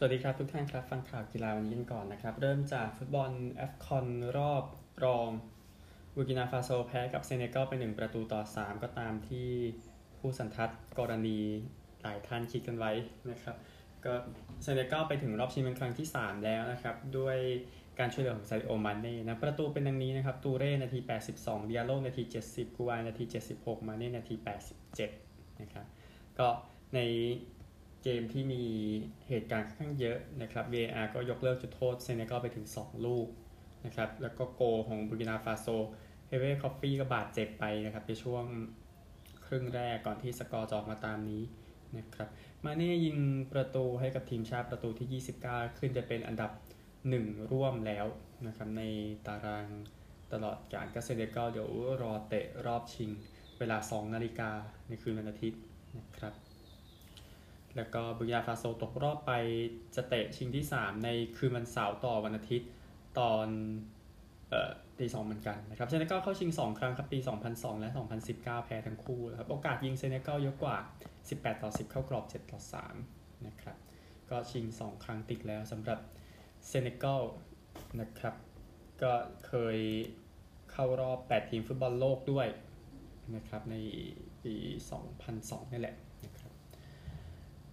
สวัสดีครับทุกท่านครับ ฟังข่าวกีฬาวันนี้กันก่อนนะครับ เริ่มจากฟุตบอลแอฟคอนรอบรองบูกินาฟาโซแพ้กับเซเนกัลไป 1 ประตูต่อ 3 ก็ตามที่ผู้สันทัดกรณีหลายท่านคิดกันไว้นะครับ ก็เซเนกัลไปถึงรอบชิงเป็นครั้งที่ 3 แล้วนะครับ ด้วยการช่วยเหลือของซาดิโอมาเน่นะ ประตูเป็นดังนี้นะครับ ตูเร่นาที 82 ดิยัลโลนาที 70กูเยนาที 76 มาเน่นาที 87 นะครับ ก็ใน เกมที่มีเหตุการณ์ค่อนข้างเยอะนะครับ VAR ก็ยกเลิกจุดโทษเซเนกัลไปถึง 2 ลูกนะครับแล้วก็โกของบูกินาฟาโซเฮเว่คอฟฟี่ก็บาดเจ็บไปนะครับในช่วงครึ่งแรกก่อนที่สกอร์จะออกมาตามนี้นะครับมาเน่ยิงประตูให้กับทีมชาติประตูที่ 29 ขึ้นจะเป็นอันดับ 1 ร่วมแล้วนะครับในตารางตลอดกาลก็เซเนกัลเดี๋ยวรอเตะรอบชิง เวลา 2 นาฬิกาในคืนวันอาทิตย์นะครับ แล้วก็บุญญาฟาโซตกรอบไปจะเตะชิงที่ 3 ในคืนวันเสาร์ต่อวันอาทิตย์ตอนเอ่อตีสองเหมือนกันนะครับเซเนกัลเข้าชิง 2 ครั้งครับปี 2002 และ 2019 แพ้ทั้งคู่นะครับโอกาสยิงเซเนกัลเยอะกว่า 18 ต่อ 10 เข้ากรอบ 7 ต่อ 3 นะครับ ก็ชิง 2 ครั้งติดแล้วสำหรับเซเนกัลนะครับ ก็เคยเข้ารอบ 8 ทีมฟุตบอลโลกด้วยนะครับในปี 2002 นี่แหละ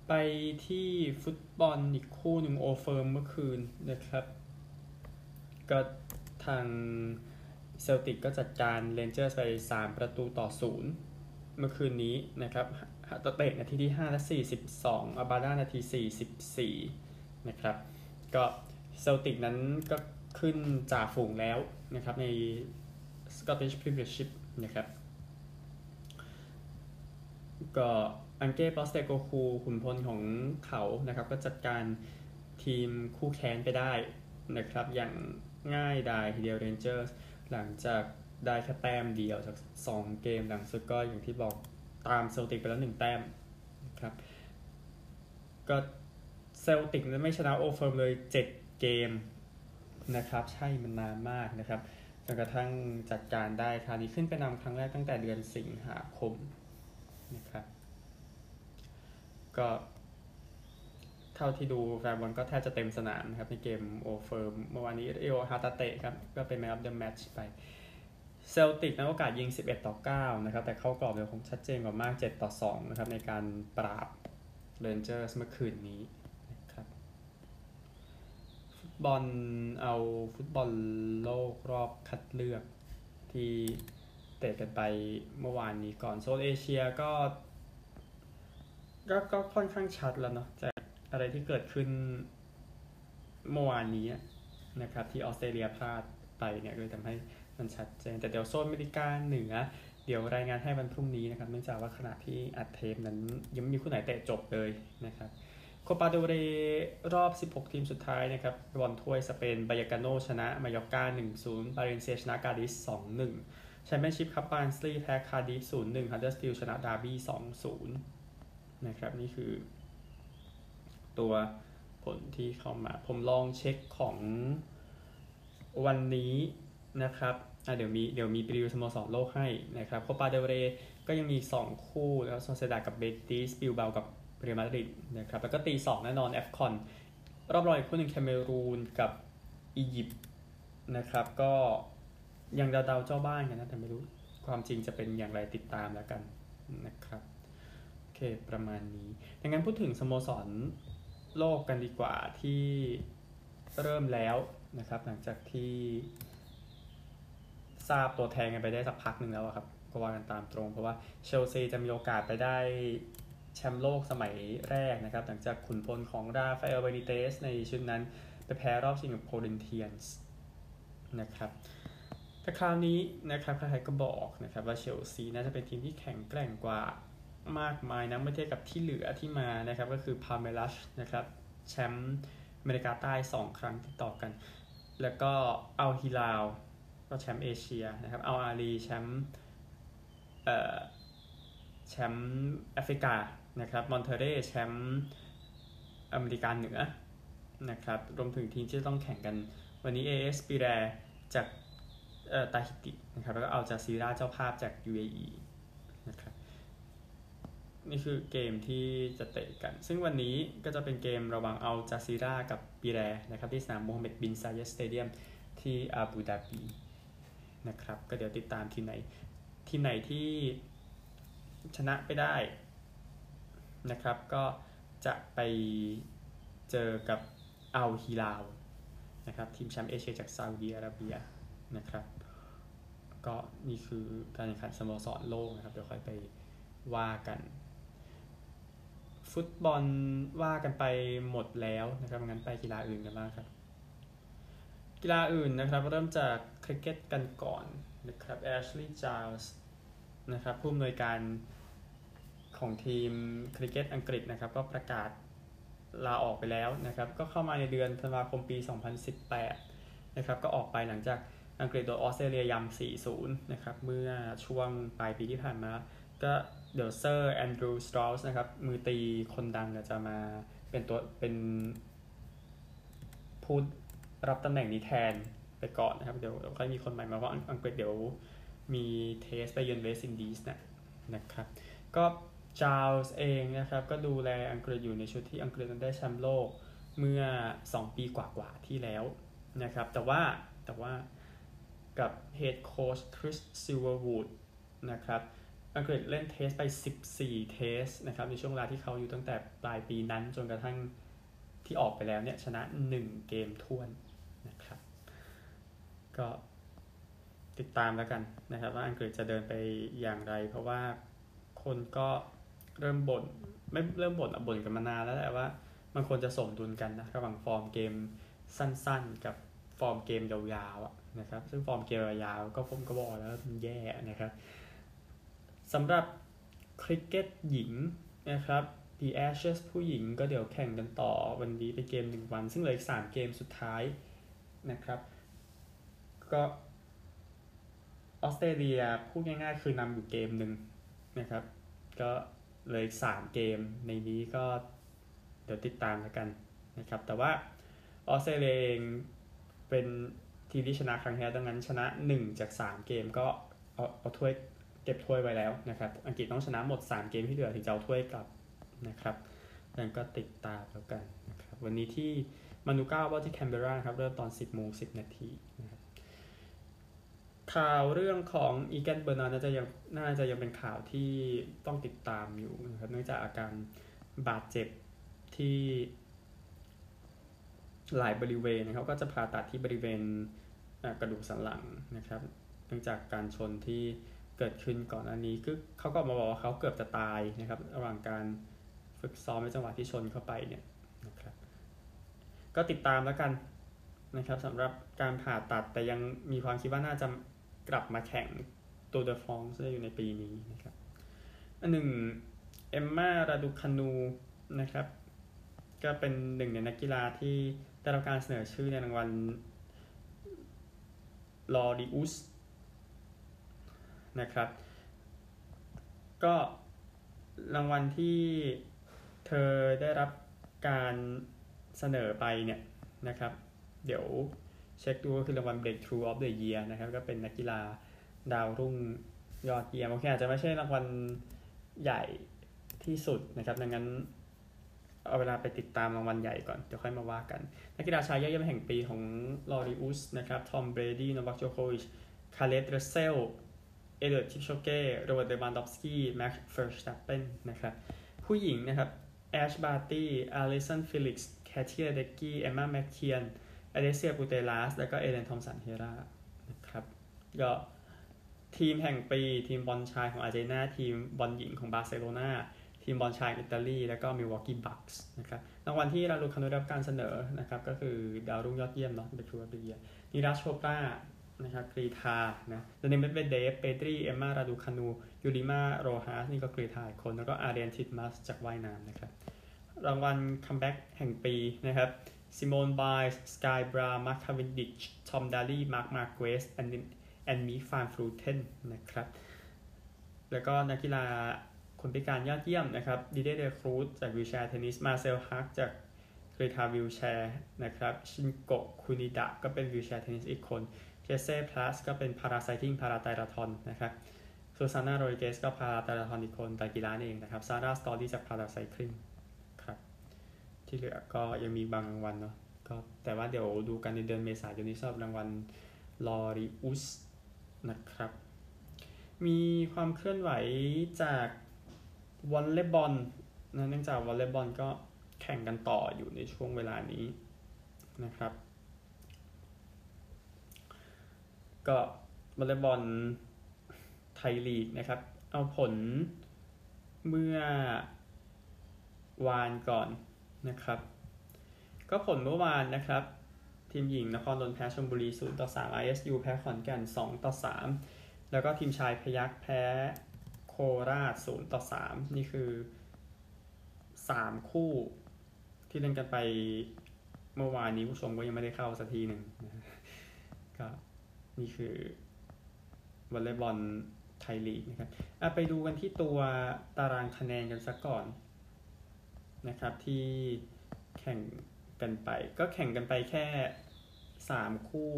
ไปที่ฟุตบอลอีกคู่หนึ่ง Old Firm เมื่อคืนนะครับ ก็ทางเซลติกก็จัดการเรนเจอร์ไป 3 ประตูต่อ 0 เมื่อคืนนี้นะครับฮาตาเตะนาทีที่ 5 และ 42 อาบาดานาที 44 นะครับ ก็เซลติกนั้นก็ขึ้นจ่าฝูงแล้วนะครับใน Scottish Premiership นะครับ ก็ อังเก้ปอสเตโคกลูขุนพลของเขานะครับ ก็จัดการทีมคู่แค้นไปได้นะครับ อย่างง่ายดายทีเดียวเรนเจอร์หลังจากได้แค่แต้มเดียวจาก 2 เกมหลังสุดก็อย่างที่บอกตามเซลติกไปแล้ว 1 แต้มนะครับ ก็เซลติกนั้นไม่ชนะ Old Firm เลย 7 เกมนะครับ ใช่มันนานมากนะครับจนกระทั่งจัดการได้คราวนี้ขึ้นไปนำครั้งแรกตั้งแต่เดือนสิงหาคมนะครับ ก็เท่าที่ดูแฟนบอลก็แทบจะเต็มสนามนะครับ ในเกม Old Firm เมื่อวานนี้เรโอฮาตาเตะครับ ก็เป็น Man of the Match ไปเซลติกนะโอกาสยิง 11 ต่อ 9 นะครับ แต่เข้ากรอบเดียวคงชัดเจนกว่ามาก 7 ต่อ 2 นะครับ ในการปราบเรนเจอร์สเมื่อคืนนี้นะครับฟุตบอลเอาฟุตบอลโลกรอบคัดเลือกที่เตะกันไปเมื่อวานนี้ก่อนโซนเอเชียก็ ก็ก็ค่อนข้างชัดแล้วเนาะจากอะไรที่เกิดขึ้นเมื่อวานนี้นะครับ ที่ออสเตรเลียพลาดไปเนี่ยเลยทำให้มันชัดเจนแต่เดี๋ยวโซนอเมริกาเหนือ เดี๋ยวรายงานให้วันพรุ่งนี้นะครับเนื่องจากว่าขณะที่อัดเทปนั้นยังไม่มีคู่ไหนเตะจบเลยนะครับโคปาเดลเรย์รอบ 16 ทีมสุดท้ายนะครับบอลถ้วยสเปนบายากาโนชนะมายอกกา1-0บาเลนเซียชนะกาดิส 2-1แชมเปี้ยนชิพ ครับบานสลีแพ้คาดิฟ0-1ฮัดเดอร์สฟิลด์ชนะดาร์บี้2-0 นะครับ นี่คือ ตัวผลที่เข้ามา ผมลองเช็คของวันนี้นะครับเดี๋ยวมีเดี๋ยวมี preview สโมสรโลกให้นะครับโคปาเดลเรย์ก็ยังมี 2 คู่แล้วโซเซดาดกับเบติสบิลเบากับเรอัลมาดริดนะครับแล้วก็ตี 2 แน่นอน AFCON รอบรองอีกคู่หนึ่งแคเมรูนกับอียิปต์นะครับก็ยังเดาๆเจ้าบ้านกันนะแต่ไม่รู้ความจริงจะเป็นอย่างไรติดตามแล้วกันนะครับ โอเคประมาณนี้ดังนั้นพูดถึงสโมสรโลกกันดีกว่าที่เริ่มแล้วนะครับ หลังจากที่ทราบตัวแทนกันไปได้สักพักหนึ่งแล้วครับก็ว่ากันตามตรง เพราะว่าเชลซีจะมีโอกาสไปได้แชมป์โลกสมัยแรกนะครับ หลังจากขุนพลของราฟาเอลเบนิเตสในชุดนั้น ไปแพ้รอบชิงกับโครินเทียนส์นะครับแต่คราวนี้นะครับใครๆก็บอกนะครับว่าเชลซีน่าจะเป็นทีมที่แข็งแกร่งกว่า มากมายนะเมื่อเทียบกับที่เหลือที่มานะครับ ก็คือพัลเมรัสนะครับแชมป์อเมริกาใต้ 2 ครั้งติดต่อกัน แล้วก็อัลฮิลาลก็แชมป์เอเชียนะครับอัลอาลีแชมป์เอ่อแชมป์แอฟริกานะครับมอนเทอร์เรย์แชมป์อเมริกาเหนือนะครับรวมถึงทีมที่ต้องแข่งกัน วันนี้ AS ปีแรจากเอ่อตาฮิตินะครับแล้วก็เอาจาซีราเจ้าภาพจาก UAE นี่คือเกมที่จะเตะกัน ซึ่งวันนี้ก็จะเป็นเกมระหว่างอัลจาซีรากับปีแรนะครับ ที่สนามโมฮัมเหม็ดบินซายสเตเดียมที่อาบูดาบีนะครับ ก็เดี๋ยวติดตามทีไหนทีไหนที่ชนะไปได้นะครับ ก็จะไปเจอกับอัลฮิลาลนะครับ ทีมแชมป์เอเชียจากซาอุดีอาระเบียนะครับ ก็นี่คือการแข่งขันสโมสรโลกนะครับ เดี๋ยวค่อยไปว่ากัน ฟุตบอลว่ากันไปหมดแล้วนะครับงั้นไปกีฬาอื่นกันบ้างครับ กีฬาอื่นนะครับเริ่มจากคริกเก็ตกันก่อนนะครับแอชลีย์จาร์สนะครับผู้อำนวยการของทีมคริกเก็ตอังกฤษนะครับก็ประกาศลาออกไปแล้วนะครับ ก็เข้ามาในเดือนธันวาคมปี 2018 นะครับ ก็ออกไปหลังจากอังกฤษโดนออสเตรเลียยำ 4-0 นะครับ เมื่อช่วงปลายปีที่ผ่านมา ก็ เดี๋ยวเซอร์แอนดรูว์สตรอสนะครับ มือตีคนดังจะมาเป็นตัวเป็นผู้รับตำแหน่งนี้แทนไปก่อนนะครับ เดี๋ยวค่อยมีคนใหม่มาเพราะอังกฤษเดี๋ยวมี Test ไปเยือนเวสต์อินดีสนะนะครับ ก็จาร์ลส์เองนะครับ ก็ดูแลอังกฤษอยู่ในชุดที่อังกฤษนั้นได้แชมป์โลกเมื่อ 2 ปีกว่าๆที่แล้วนะครับ แต่ว่าแต่ว่ากับ head coach คริสซิลเวอร์วูดนะครับ อังกฤษเล่น Test ไป 14 Test นะครับในช่วงเวลาที่เขาอยู่ตั้งแต่ปลายปีนั้นจนกระทั่งที่ออกไปแล้วเนี่ยชนะ 1 เกมท้วนนะครับ ก็ติดตามแล้วกันนะครับ ว่าอังกฤษจะเดินไปอย่างไร เพราะว่าคนก็เริ่มบน่นไม่เริ่มบ่นอะบ่นกันมานานแล้วแหละว่ามันควรจะสมดุลกันนะระหว่างฟอร์มเกมสั้นๆ กับฟอร์มเกมยาวๆนะครับ ซึ่งฟอร์มเกมยาวก็ผมก็บอกแล้วมันแย่นะครับ สำหรับคริกเก็ตหญิงนะครับ The Ashes ผู้หญิงก็เดี๋ยวแข่งกันต่อวันนี้เป็นเกม1วัน ซึ่งเหลืออีก3เกมสุดท้ายนะครับ ก็ออสเตรเลียพูดง่ายๆ คือนำอยู่เกมหนึ่งนะครับ ก็เลยสามเกมในนี้ก็เดี๋ยวติดตามแล้วกันนะครับ แต่ว่าออสเตรเลียเองเป็นทีมที่ชนะครั้งแรกดังนั้นชนะ 1 จาก 3 เกมก็เอาเอาถ้วย เก็บถ้วยไว้แล้วนะครับ อังกฤษต้องชนะหมด 3 เกมที่เหลือถึงจะเอาถ้วยกลับนะครับดังก็ติดตามแล้วกันนะครับวันนี้ที่มานูก้าว่าที่แคนเบราครับเริ่มตอน 10โมง10 นาทีนะครับข่าวเรื่องของอีแกนเบอร์นาน่าจะยังน่าจะยังเป็นข่าวที่ต้องติดตามอยู่นะครับเนื่องจากอาการบาดเจ็บที่หลายบริเวณนะครับก็จะผ่าตัดที่บริเวณกระดูกสันหลังนะครับ เนื่องจากการชนที่ เกิดขึ้นก่อนอันนี้คือเขาก็มาบอกว่าเขาเกือบจะตายนะครับ ระหว่างการฝึกซ้อมในจังหวะที่ชนเข้าไปเนี่ยนะครับ ก็ติดตามแล้วกันนะครับสำหรับการผ่าตัดแต่ยังมีความคิดว่าน่าจะกลับมาแข่งตัวเดอะฟองซ์ได้อยู่ในปีนี้นะครับอันหนึ่งเอมมาราดูคานูนะครับ ก็เป็นหนึ่งในนักกีฬาที่ได้รับการเสนอชื่อในรางวัลลอริอุส นะครับ ก็รางวัลที่เธอได้รับการเสนอไปเนี่ยนะครับ เดี๋ยวเช็คดูก็คือรางวัล Breakthrough of the Year นะครับ ก็เป็นนักกีฬาดาวรุ่งยอดเยี่ยมโอเคอาจจะไม่ใช่รางวัลใหญ่ที่สุดนะครับดังนั้นเอาเวลาไปติดตามรางวัลใหญ่ก่อน เดี๋ยวค่อยมาว่ากัน นักกีฬาชายยอดเยี่ยมแห่งปีของลอริอุสนะครับ ทอมเบรดี้ โนวัคโจโควิช คาเลบเดรสเซล เอเลียดคิปโชเก้โรเบิร์ตเดวันดอฟสกี้แม็กซ์เฟอร์สตัปเปนนะครับผู้หญิงนะครับแอชบาร์ตี้อลิสันฟิลิกซ์เคทีเลเดคกี้เอมมาแมคคีออนอเล็กเซียปูเตยัสแล้วก็เอเลนทอมสันเฮรานะครับก็ทีมแห่งปีทีมบอลชายของอาร์เจนตินาทีมบอลหญิงของบาร์เซโลนาทีมบอลชายอิตาลี แล้วก็มิลวอกกี้บัคส์นะครับรางวัลที่ราดูคานูได้รับการเสนอนะครับก็คือดาวรุ่งยอดเยี่ยมเนาะเป็นดาวรุ่งเนียราชโชปรา นะครับกรีธานะดานิลเมดเวเดฟเปดรีเอมมาราดูคานูยูลิมาร์โรฮาสนี่ก็กรีธาคน แล้วก็อาเรียนทิตมัสจากว่ายน้ำนะครับ รางวัล comeback แห่งปีนะครับซิโมนไบส์สกายบรามาร์คคาวินดิชทอมดาลี่มาร์คมาร์เกสแอนด์แอนมีฟานฟลูเทนนะครับ แล้วก็นักกีฬาคนพิการยอดเยี่ยมนะครับดีเดเดครูซจากวิวแชร์เทนนิสมาเซลฮักจากกรีธาวิวแชร์นะครับชินโกะคุนิดะก็เป็นวิวแชร์เทนนิสอีกคน เคเซ่พลัสก็เป็นพาราไซคิงพาราไตราทอนนะครับซูซาน่าโรยเกสก็พาตาราทอนิคนแตากีฬาเองนะครับซาร่าสตอรี่จากพาราไซคลิงครับที่เหลือก็ยังมีบางรางวัลเนาะก็แต่ว่าเดี๋ยวดูกันในเดือนเมษายนนี้สำหรับรางวัลลอริอุสนะครับ มีความเคลื่อนไหวจากวอลเลย์บอลนะเนื่องจากวอลเลย์บอลก็แข่งกันต่ออยู่ในช่วงเวลานี้นะครับ ก็วอลเลย์บอลไทยลีกนะครับ เอาผลเมื่อวานก่อนนะครับ ก็ผลเมื่อวานนะครับ ทีมหญิงนครนนท์แพ้ชลบุรี0ต่อ3 ISU แพ้ขอนแก่น2ต่อ3แล้วก็ทีมชายพยักแพ้โคราช0ต่อ3นี่คือ 3 คู่ที่เล่นกันไปเมื่อวานนี้ผู้ชมก็ยังไม่ได้เข้าสักทีหนึ่งก็ นี่คือวอลเลย์บอลไทยลีกนะครับไปดูกันที่ตัวตารางคะแนนกันสักก่อนนะครับ ที่แข่งกันไป ก็แข่งกันไปแค่ 3 คู่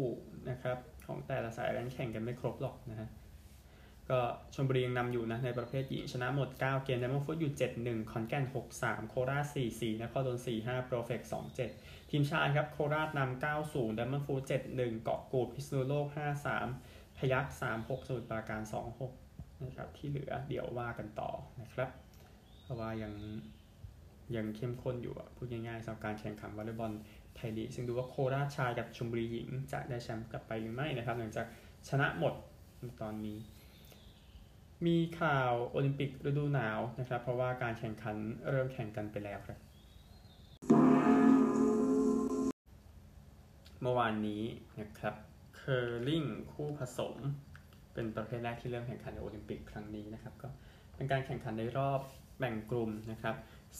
นะครับ ของแต่ละสายนั้นแข่งกันไม่ครบหรอกนะฮะก็ชลบุรียังนำอยู่นะในประเภทหญิงชนะหมด 9 เกมไดมอนด์ฟุตอยู่ 7-1 ขอนแก่น 6-3 โคราช 4-4นครปฐม4-5โปรเฟก2-7 ทีมชาติครับโคราชนำ9-0 Diamond Food 7-1 เกาะกูดพิษณุโลก 5-3 พยัก3-6สมุทรปราการ 2-6 นะครับ ที่เหลือเดี๋ยวว่ากันต่อนะครับ เพราะว่ายังยังเข้มข้นอยู่พูดง่ายๆสำหรับการแข่งขันวอลเลย์บอลไทยลีกซึ่งดูว่าโคราชชายกับชลบุรีหญิงจะได้แชมป์กลับไปหรือไม่นะครับ หลังจากชนะหมดตอนนี้ มีข่าวโอลิมปิกฤดูหนาวนะครับ เพราะว่าการแข่งขันเริ่มแข่งกันไปแล้วครับ เมื่อวานนี้นะครับเคอร์ลิงคู่ผสม เป็นประเภทแรกที่เริ่มแข่งขันในโอลิมปิกครั้งนี้นะครับ ก็เป็นการแข่งขันในรอบแบ่งกลุ่มนะครับ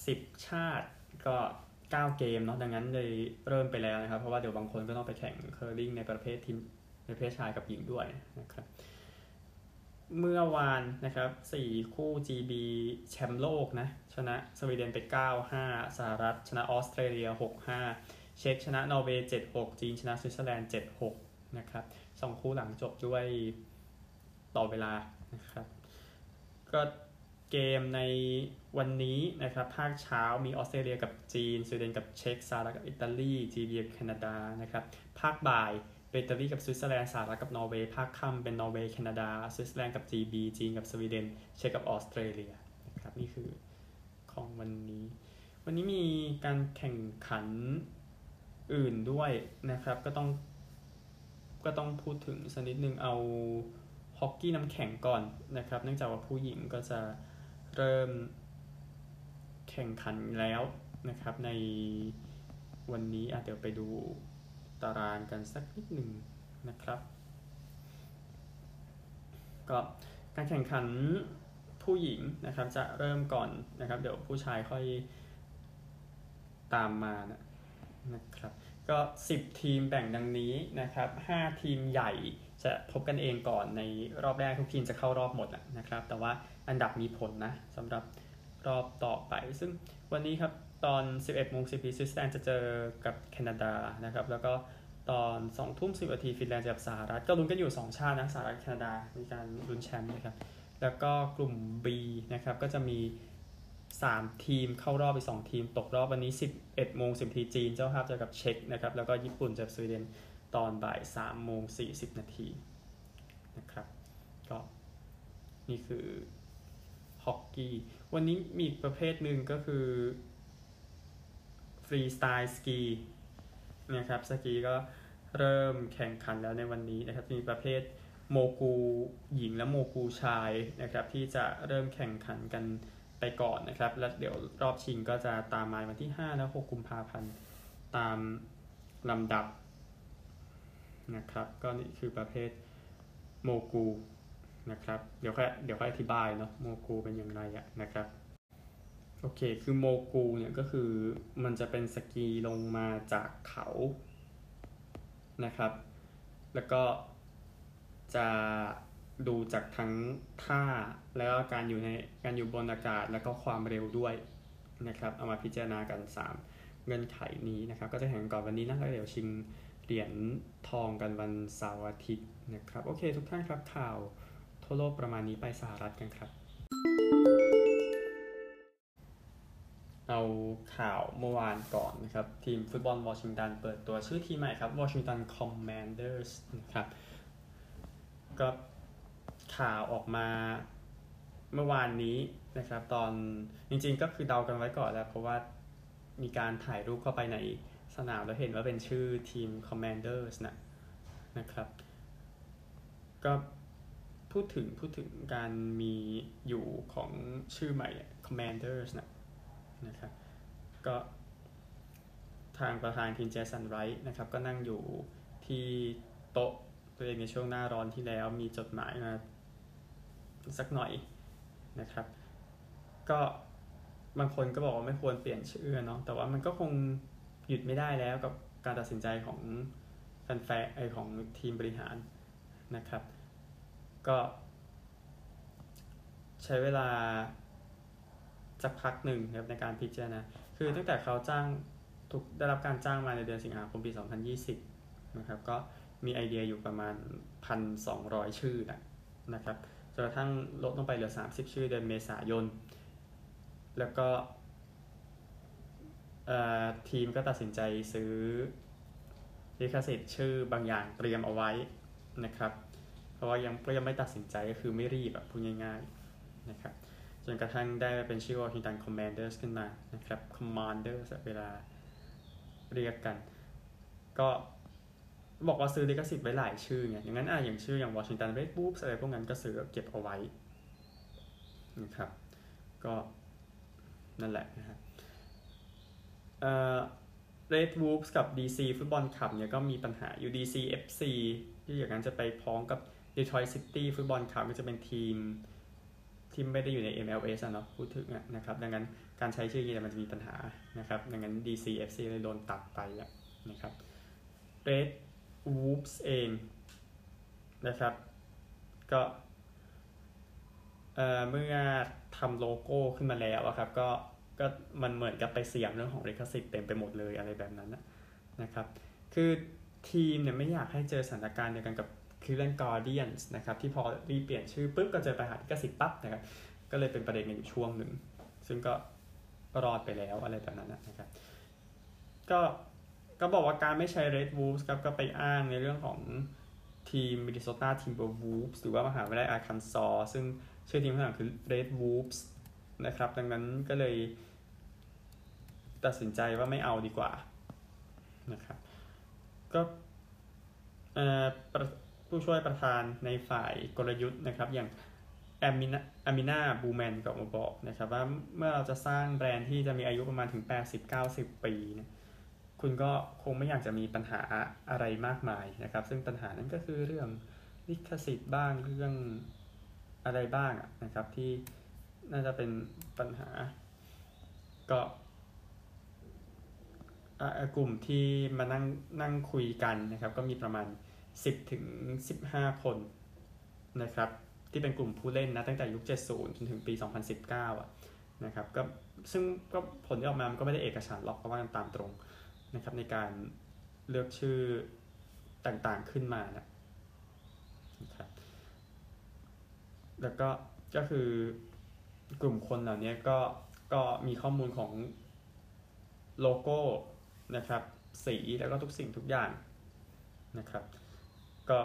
10 ชาติก็ 9 เกมเนาะดังนั้นเลยเริ่มไปแล้วนะครับ เพราะว่าเดี๋ยวบางคนก็ต้องไปแข่งเคอร์ลิงในประเภททีมในประเภทชายกับหญิงด้วยนะครับ เมื่อวานนะครับ 4 คู่ GB แชมป์โลกนะ ชนะสวีเดนไป 9-5สหรัฐชนะออสเตรเลีย 6-5 เช็กชนะนอร์เวย์ 7-6 จีนชนะสวิตเซอร์แลนด์ 7-6 นะครับสองคู่หลังจบด้วยต่อเวลานะครับ ก็เกมในวันนี้นะครับ ภาคเช้ามีออสเตรเลียกับจีน สวีเดนกับเช็กสหรัฐกับอิตาลี GB เจอแคนาดานะครับ ภาคบ่ายเป็นอิตาลีกับสวิตเซอร์แลนด์สหรัฐกับนอร์เวย์ ภาคค่ำเป็นนอร์เวย์แคนาดา สวิตเซอร์แลนด์กับ GB จีนกับสวีเดน เช็กกับออสเตรเลียนะครับนี่คือของวันนี้ วันนี้มีการแข่งขัน อื่นด้วยนะครับ ก็ต้อง ก็ต้องพูดถึงสักนิดนึงเอาฮอกกี้น้ำแข็งก่อนนะครับ เนื่องจากว่าผู้หญิงก็จะเริ่มแข่งขันแล้วนะครับ ในวันนี้เดี๋ยวไปดูตารางกันสักนิดหนึ่งนะครับ ก็การแข่งขันผู้หญิงนะครับจะเริ่มก่อนนะครับ เดี๋ยวผู้ชายค่อยตามมานะ นะครับก็ 10 ทีมแบ่งดังนี้นะครับ 5 ทีมใหญ่จะพบกันเองก่อนในรอบแรกทุกทีมจะเข้ารอบหมดนะครับ แต่ว่าอันดับมีผลนะสำหรับรอบต่อไป ซึ่งวันนี้ครับตอน 11โมง10นาทีสวิตเซอร์แลนด์จะเจอกับแคนาดานะครับ แล้วก็ตอน2ทุ่ม10นาทีฟินแลนด์จะกับสหรัฐ ก็ลุ้นกันอยู่ 2 ชาตินะสหรัฐแคนาดามีการลุ้นแชมป์นะครับ แล้วก็กลุ่ม B นะครับก็จะมี 3 ทีมเข้ารอบไป 2 ทีม ตกรอบวันนี้ 11โมง10นาทีจีนเจ้าภาพเจอกับเช็กนะครับ แล้วก็ญี่ปุ่นเจอสวีเดนตอนบ่าย3โมง40 นาทีนะครับ ก็นี่คือฮอกกี้ วันนี้มีอีกประเภทหนึ่งก็คือฟรีสไตล์สกีนะครับสกีก็เริ่มแข่งขันแล้วในวันนี้นะครับ มีประเภทโมกูหญิงและโมกูชายนะครับ ที่จะเริ่มแข่งขันกัน ไปก่อนนะครับ แล้วเดี๋ยวรอบชิงก็จะตามมาวันที่ 5 และ 6 กุมภาพันธ์ตามลำดับนะครับ ก็นี่คือประเภทโมกูนะครับ เดี๋ยวค่อยเดี๋ยวค่อยอธิบายเนาะโมกูเป็นอย่างไรอะนะครับ โอเค คือโมกูเนี่ยก็คือมันจะเป็นสกีลงมาจากเขานะครับ แล้วก็จะ ดูจากทั้งท่าแล้วก็การอยู่ในการอยู่บนอากาศแล้วก็ความเร็วด้วยนะครับ เอามาพิจารณากัน 3 เงื่อนไขนี้นะครับ ก็จะแข่งก่อนวันนี้นะแล้วเดี๋ยวชิงเหรียญทองกันวันเสาร์อาทิตย์นะครับ โอเคทุกท่านครับข่าวทั่วโลกประมาณนี้ไปสหรัฐกันครับ เอาข่าวเมื่อวานก่อนนะครับ ทีมฟุตบอลวอชิงตันเปิดตัวชื่อทีมใหม่ครับ Washington Commanders นะครับก็ ข่าวออกมาเมื่อวานนี้นะครับ ตอนจริงๆก็คือเดากันไว้ก่อนแล้ว เพราะว่ามีการถ่ายรูปเข้าไปในสนามแล้วเห็นว่าเป็นชื่อทีม Commanders นะนะครับ ก็พูดถึงพูดถึงการมีอยู่ของชื่อใหม่ Commanders นะนะครับ ก็ทางประธานทีมเจสันไรท์นะครับ ก็นั่งอยู่ที่โต๊ะตัวเองในช่วงหน้าร้อนที่แล้วมีจดหมายมา สักหน่อยนะครับ ก็บางคนก็บอกว่าไม่ควรเปลี่ยนชื่อเนาะแต่ว่ามันก็คงหยุดไม่ได้แล้วกับการตัดสินใจของแฟนแฟไอของทีมบริหารนะครับ ก็ ใช้เวลาสักพักหนึ่งครับในการพิจารณาคือตั้งแต่เขาจ้างถูกได้รับการจ้างมาในเดือนสิงหาคมปี 2020 นะครับ ก็มีไอเดียอยู่ประมาณ 1,200 ชื่อนะนะครับ นกระทั่งลดลงไปเหลือ 30 ชื่อเดือนเมษายน แล้วก็ทีมก็ตัดสินใจซื้อลิขสิทธิ์ชื่อบางอย่างเตรียมเอาไว้นะครับ เพราะว่ายังก็ยังไม่ตัดสินใจก็คือไม่รีบแบบพูดง่ายๆนะครับจนกระทั่งได้เป็นชื่อ Washington Commanders ขึ้นมานะครับ Commanders เวลาเรียกกัน ก็ บอกว่าซื้อลิขสิทธิ์ไว้หลายชื่อไงอย่างนั้นอะอย่างชื่ออย่าง Washington Red Wolves อะไรพวกนั้นก็ซื้อเก็บเอาไว้นะครับก็นั่นแหละนะครับเอ่อ Red Wolves กับ DC ฟุตบอลคลับเนี่ยก็มีปัญหาอยู่ DC FC ที่อย่างนั้นจะไปพ้องกับ Detroit City ฟุตบอลคลับก็จะเป็นทีมที่ไม่ได้อยู่ใน MLS อะเนาะพูดถึงนะครับ ดังนั้นการใช้ชื่อนี้มันจะมีปัญหานะครับ ดังนั้น DC FC เลยโดนตัดไปนะครับ Red Wolves เองนะครับ ก็เมื่อทำโลโก้ขึ้นมาแล้วครับก็ก็มันเหมือนกับไปเสี่ยมเรื่องของลิขสิทธิ์เต็มไปหมดเลยอะไรแบบนั้นนะครับ คือทีมเนี่ยไม่อยากให้เจอสถานการณ์เดียวกันกับ Cleveland Guardians นะครับที่พอรีเปลี่ยนชื่อปุ๊บก็เจอปัญหาลิขสิทธิ์ปั๊บนะครับก็เลยเป็นประเด็นกันอยู่ช่วงหนึ่ง ซึ่งก็รอดไปแล้วอะไรแบบนั้นนะครับ ก็ ก็บอกว่าการไม่ใช้ Red Wolves ครับก็ไปอ้างในเรื่องของทีม Minnesota Timberwolves หรือว่ามหาวิทยาลัยอาร์คันซอซึ่งชื่อทีมข้างหลังคือ Red Wolves นะครับ ดังนั้นก็เลยตัดสินใจว่าไม่เอาดีกว่านะครับ ก็ผู้ช่วยประธานในฝ่ายกลยุทธ์นะครับอย่างแอมินาแอมินาบูแมนก็มาบอกนะครับว่าเมื่อเราจะสร้างแบรนด์ที่จะมีอายุประมาณถึง 80-90 ปีเนี่ย คุณก็คงไม่อยากจะมีปัญหาอะไรมากมายนะครับ ซึ่งปัญหานั้นก็คือเรื่องลิขสิทธิ์บ้างเรื่องอะไรบ้างนะครับ ที่น่าจะเป็นปัญหา ก็กลุ่มที่มานั่งนั่งคุยกันนะครับ ก็มีประมาณ 10ถึง15 คนนะครับ ที่เป็นกลุ่มผู้เล่นนะตั้งแต่ยุค 70 จนถึงปี 2019อะนะครับก็ซึ่งก็ผลที่ออกมามันก็ไม่ได้เอกฉันหรอกเพราะว่าตามตรง นะครับในการเลือกชื่อต่างๆขึ้นมานะครับแล้วก็ก็คือกลุ่มคนเหล่านี้ก็ก็มีข้อมูลของโลโก้นะครับ สีแล้วก็ทุกสิ่งทุกอย่างนะครับ ก็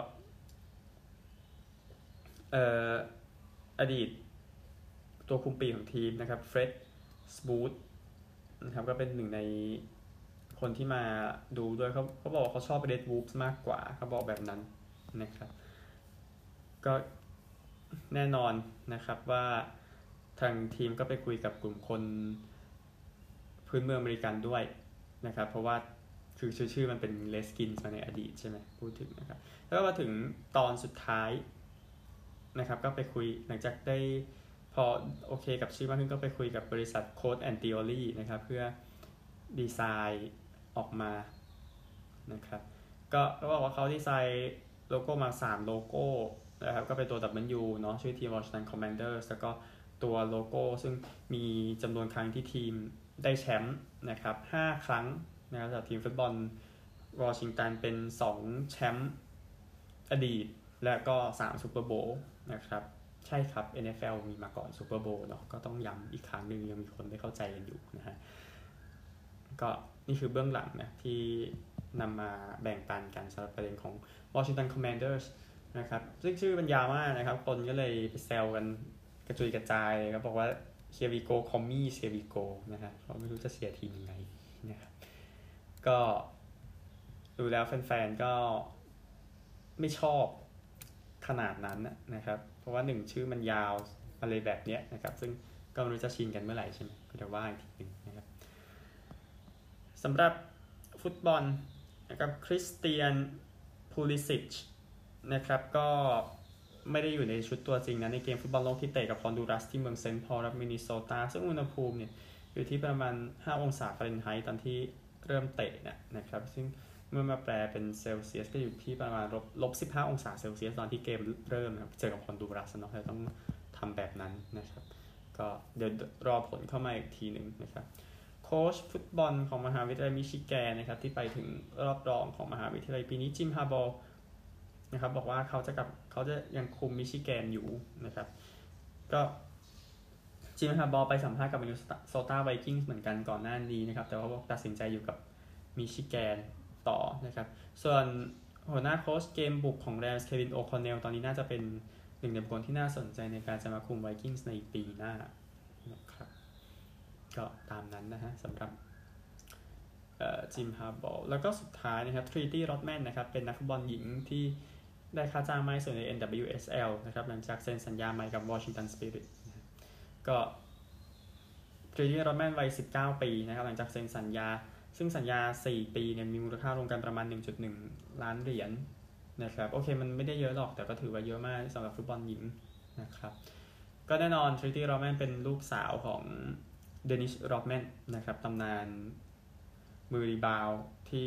เอ่ออดีตตัวคุมปีของทีมนะครับเฟร็ดสบูธนะครับก็เป็นหนึ่งใน คนที่มาดูด้วยเขาเขาบอกเขาชอบ Red Wolves มากกว่าเขาบอกแบบนั้นนะครับ ก็แน่นอนนะครับว่าทางทีมก็ไปคุยกับกลุ่มคนพื้นเมืองอเมริกันด้วยนะครับ เพราะว่าคือชื่อชื่อมันเป็น Redskins มาในอดีตใช่ไหมพูดถึงนะครับ แล้วก็มาถึงตอนสุดท้ายนะครับ ก็ไปคุยหลังจากได้พอโอเคกับชื่อมากขึ้นก็ไปคุยกับบริษัท Code and Theory นะครับ เพื่อดีไซน์ ออกมานะครับก็เขาบอกว่าเขาดีไซน์โลโก้มา 3 โลโก้นะครับก็เป็นตัว W เนาะชื่อทีม Washington Commanders แล้วก็ตัวโลโก้ซึ่งมีจำนวนครั้งที่ทีมได้แชมป์นะครับ5ครั้งนะครับจากทีมฟุตบอลวอชิงตันเป็น 2 แชมป์อดีต และก็ 3 Super Bowl นะครับ ใช่ครับ NFL มีมาก่อน Super Bowl เนาะก็ต้องย้ำอีกครั้งหนึ่งยังมีคนไม่เข้าใจกันอยู่นะฮะก็ นี่คือเบื้องหลังนะที่นำมาแบ่งปันกันสำหรับประเด็นของ Washington Commanders นะครับซึ่งชื่อมันยาวมากนะครับ คนก็เลยไปแซวกันกระจุยกระจายเลยครับบอกว่าเชียร์วีโกคอมมี่เชียร์วีโกนะฮะเขาไม่รู้จะเสียทีมยังไงนะครับก็ดูแล้วแฟนๆ ก็ไม่ชอบขนาดนั้นนะครับ เพราะว่าหนึ่งชื่อมันยาวอะไรแบบเนี้ยนะครับ ซึ่งก็ไม่รู้จะชินกันเมื่อไหร่ใช่ไหมก็จะว่าอีกทีหนึ่ง สำหรับฟุตบอลนะครับคริสเตียนพูลิสิชนะครับก็ไม่ได้อยู่ในชุดตัวจริงนะในเกมฟุตบอลโลกที่เตะกับฮอนดูรัสที่เมืองเซนต์พอลรัฐมินนิโซตา ซึ่งอุณหภูมิเนี่ยอยู่ที่ประมาณ 5 องศาฟาเรนไฮต์ตอนที่เริ่มเตะนะนะครับ ซึ่งเมื่อมาแปลเป็นเซลเซียสก็อยู่ที่ประมาณลบลบ15องศาเซลเซียสตอนที่เกมเริ่มนะครับเจอกับฮอนดูรัสเนาะเราต้องทำแบบนั้นนะครับ ก็เดี๋ยวรอผลเข้ามาอีกทีหนึ่งนะครับ โค้ชฟุตบอลของมหาวิทยาลัยมิชิแกนนะครับที่ไปถึงรอบรองของมหาวิทยาลัยปีนี้ Jim Harbaugh นะครับบอกว่าเขาจะกับเขาจะยังคุมมิชิแกนอยู่นะครับ ก็ Jim Harbaugh ไปสัมภาษณ์กับ Minnesota Vikings เหมือนกันก่อนหน้านี้นะครับ แต่ว่าบอกตัดสินใจอยู่กับมิชิแกนต่อนะครับ ส่วนหัวหน้าโค้ชเกมบุกของ Rams เควินโอคอนเนลตอนนี้น่าจะเป็นหนึ่งในบุคคลที่น่าสนใจในการจะมาคุม Vikings ในปีหน้า ก็ตามนั้นนะฮะสำหรับจิมฮาร์บอห์แล้วก็สุดท้ายนะครับทรินิตี้รอดแมนนะครับเป็นนักฟุตบอลหญิงที่ได้ค่าจ้างมากสุดใน NWSL นะครับหลังจากเซ็นสัญญาใหม่กับ Washington Spirit ก็ทรินิตี้รอดแมนวัย 19 ปีนะครับหลังจากเซ็นสัญญา ซึ่งสัญญา 4 ปีเนี่ยมีมูลค่ารวมกันประมาณ 1.1 ล้านเหรียญนะครับโอเคมันไม่ได้เยอะหรอกแต่ก็ถือว่าเยอะมากสำหรับฟุตบอลหญิงนะครับก็แน่นอนทรินิตี้รอดแมนเป็นลูกสาวของ เดนนิสรอดแมนนะครับตำนานมือ rebound ที่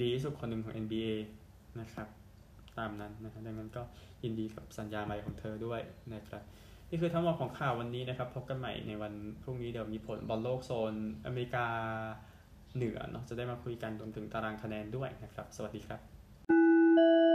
ดีที่สุดคนหนึ่งของ NBA นะครับตามนั้นนะครับดังนั้นก็ยินดีกับสัญญาใหม่ของเธอด้วยนะครับนี่คือทั้งหมดของข่าววันนี้นะครับพบกันใหม่ในวันพรุ่งนี้เดี๋ยวมีผลบอลโลกโซนอเมริกาเหนือเนาะจะได้มาคุยกันรวมถึงตารางคะแนนด้วยนะครับ สวัสดีครับ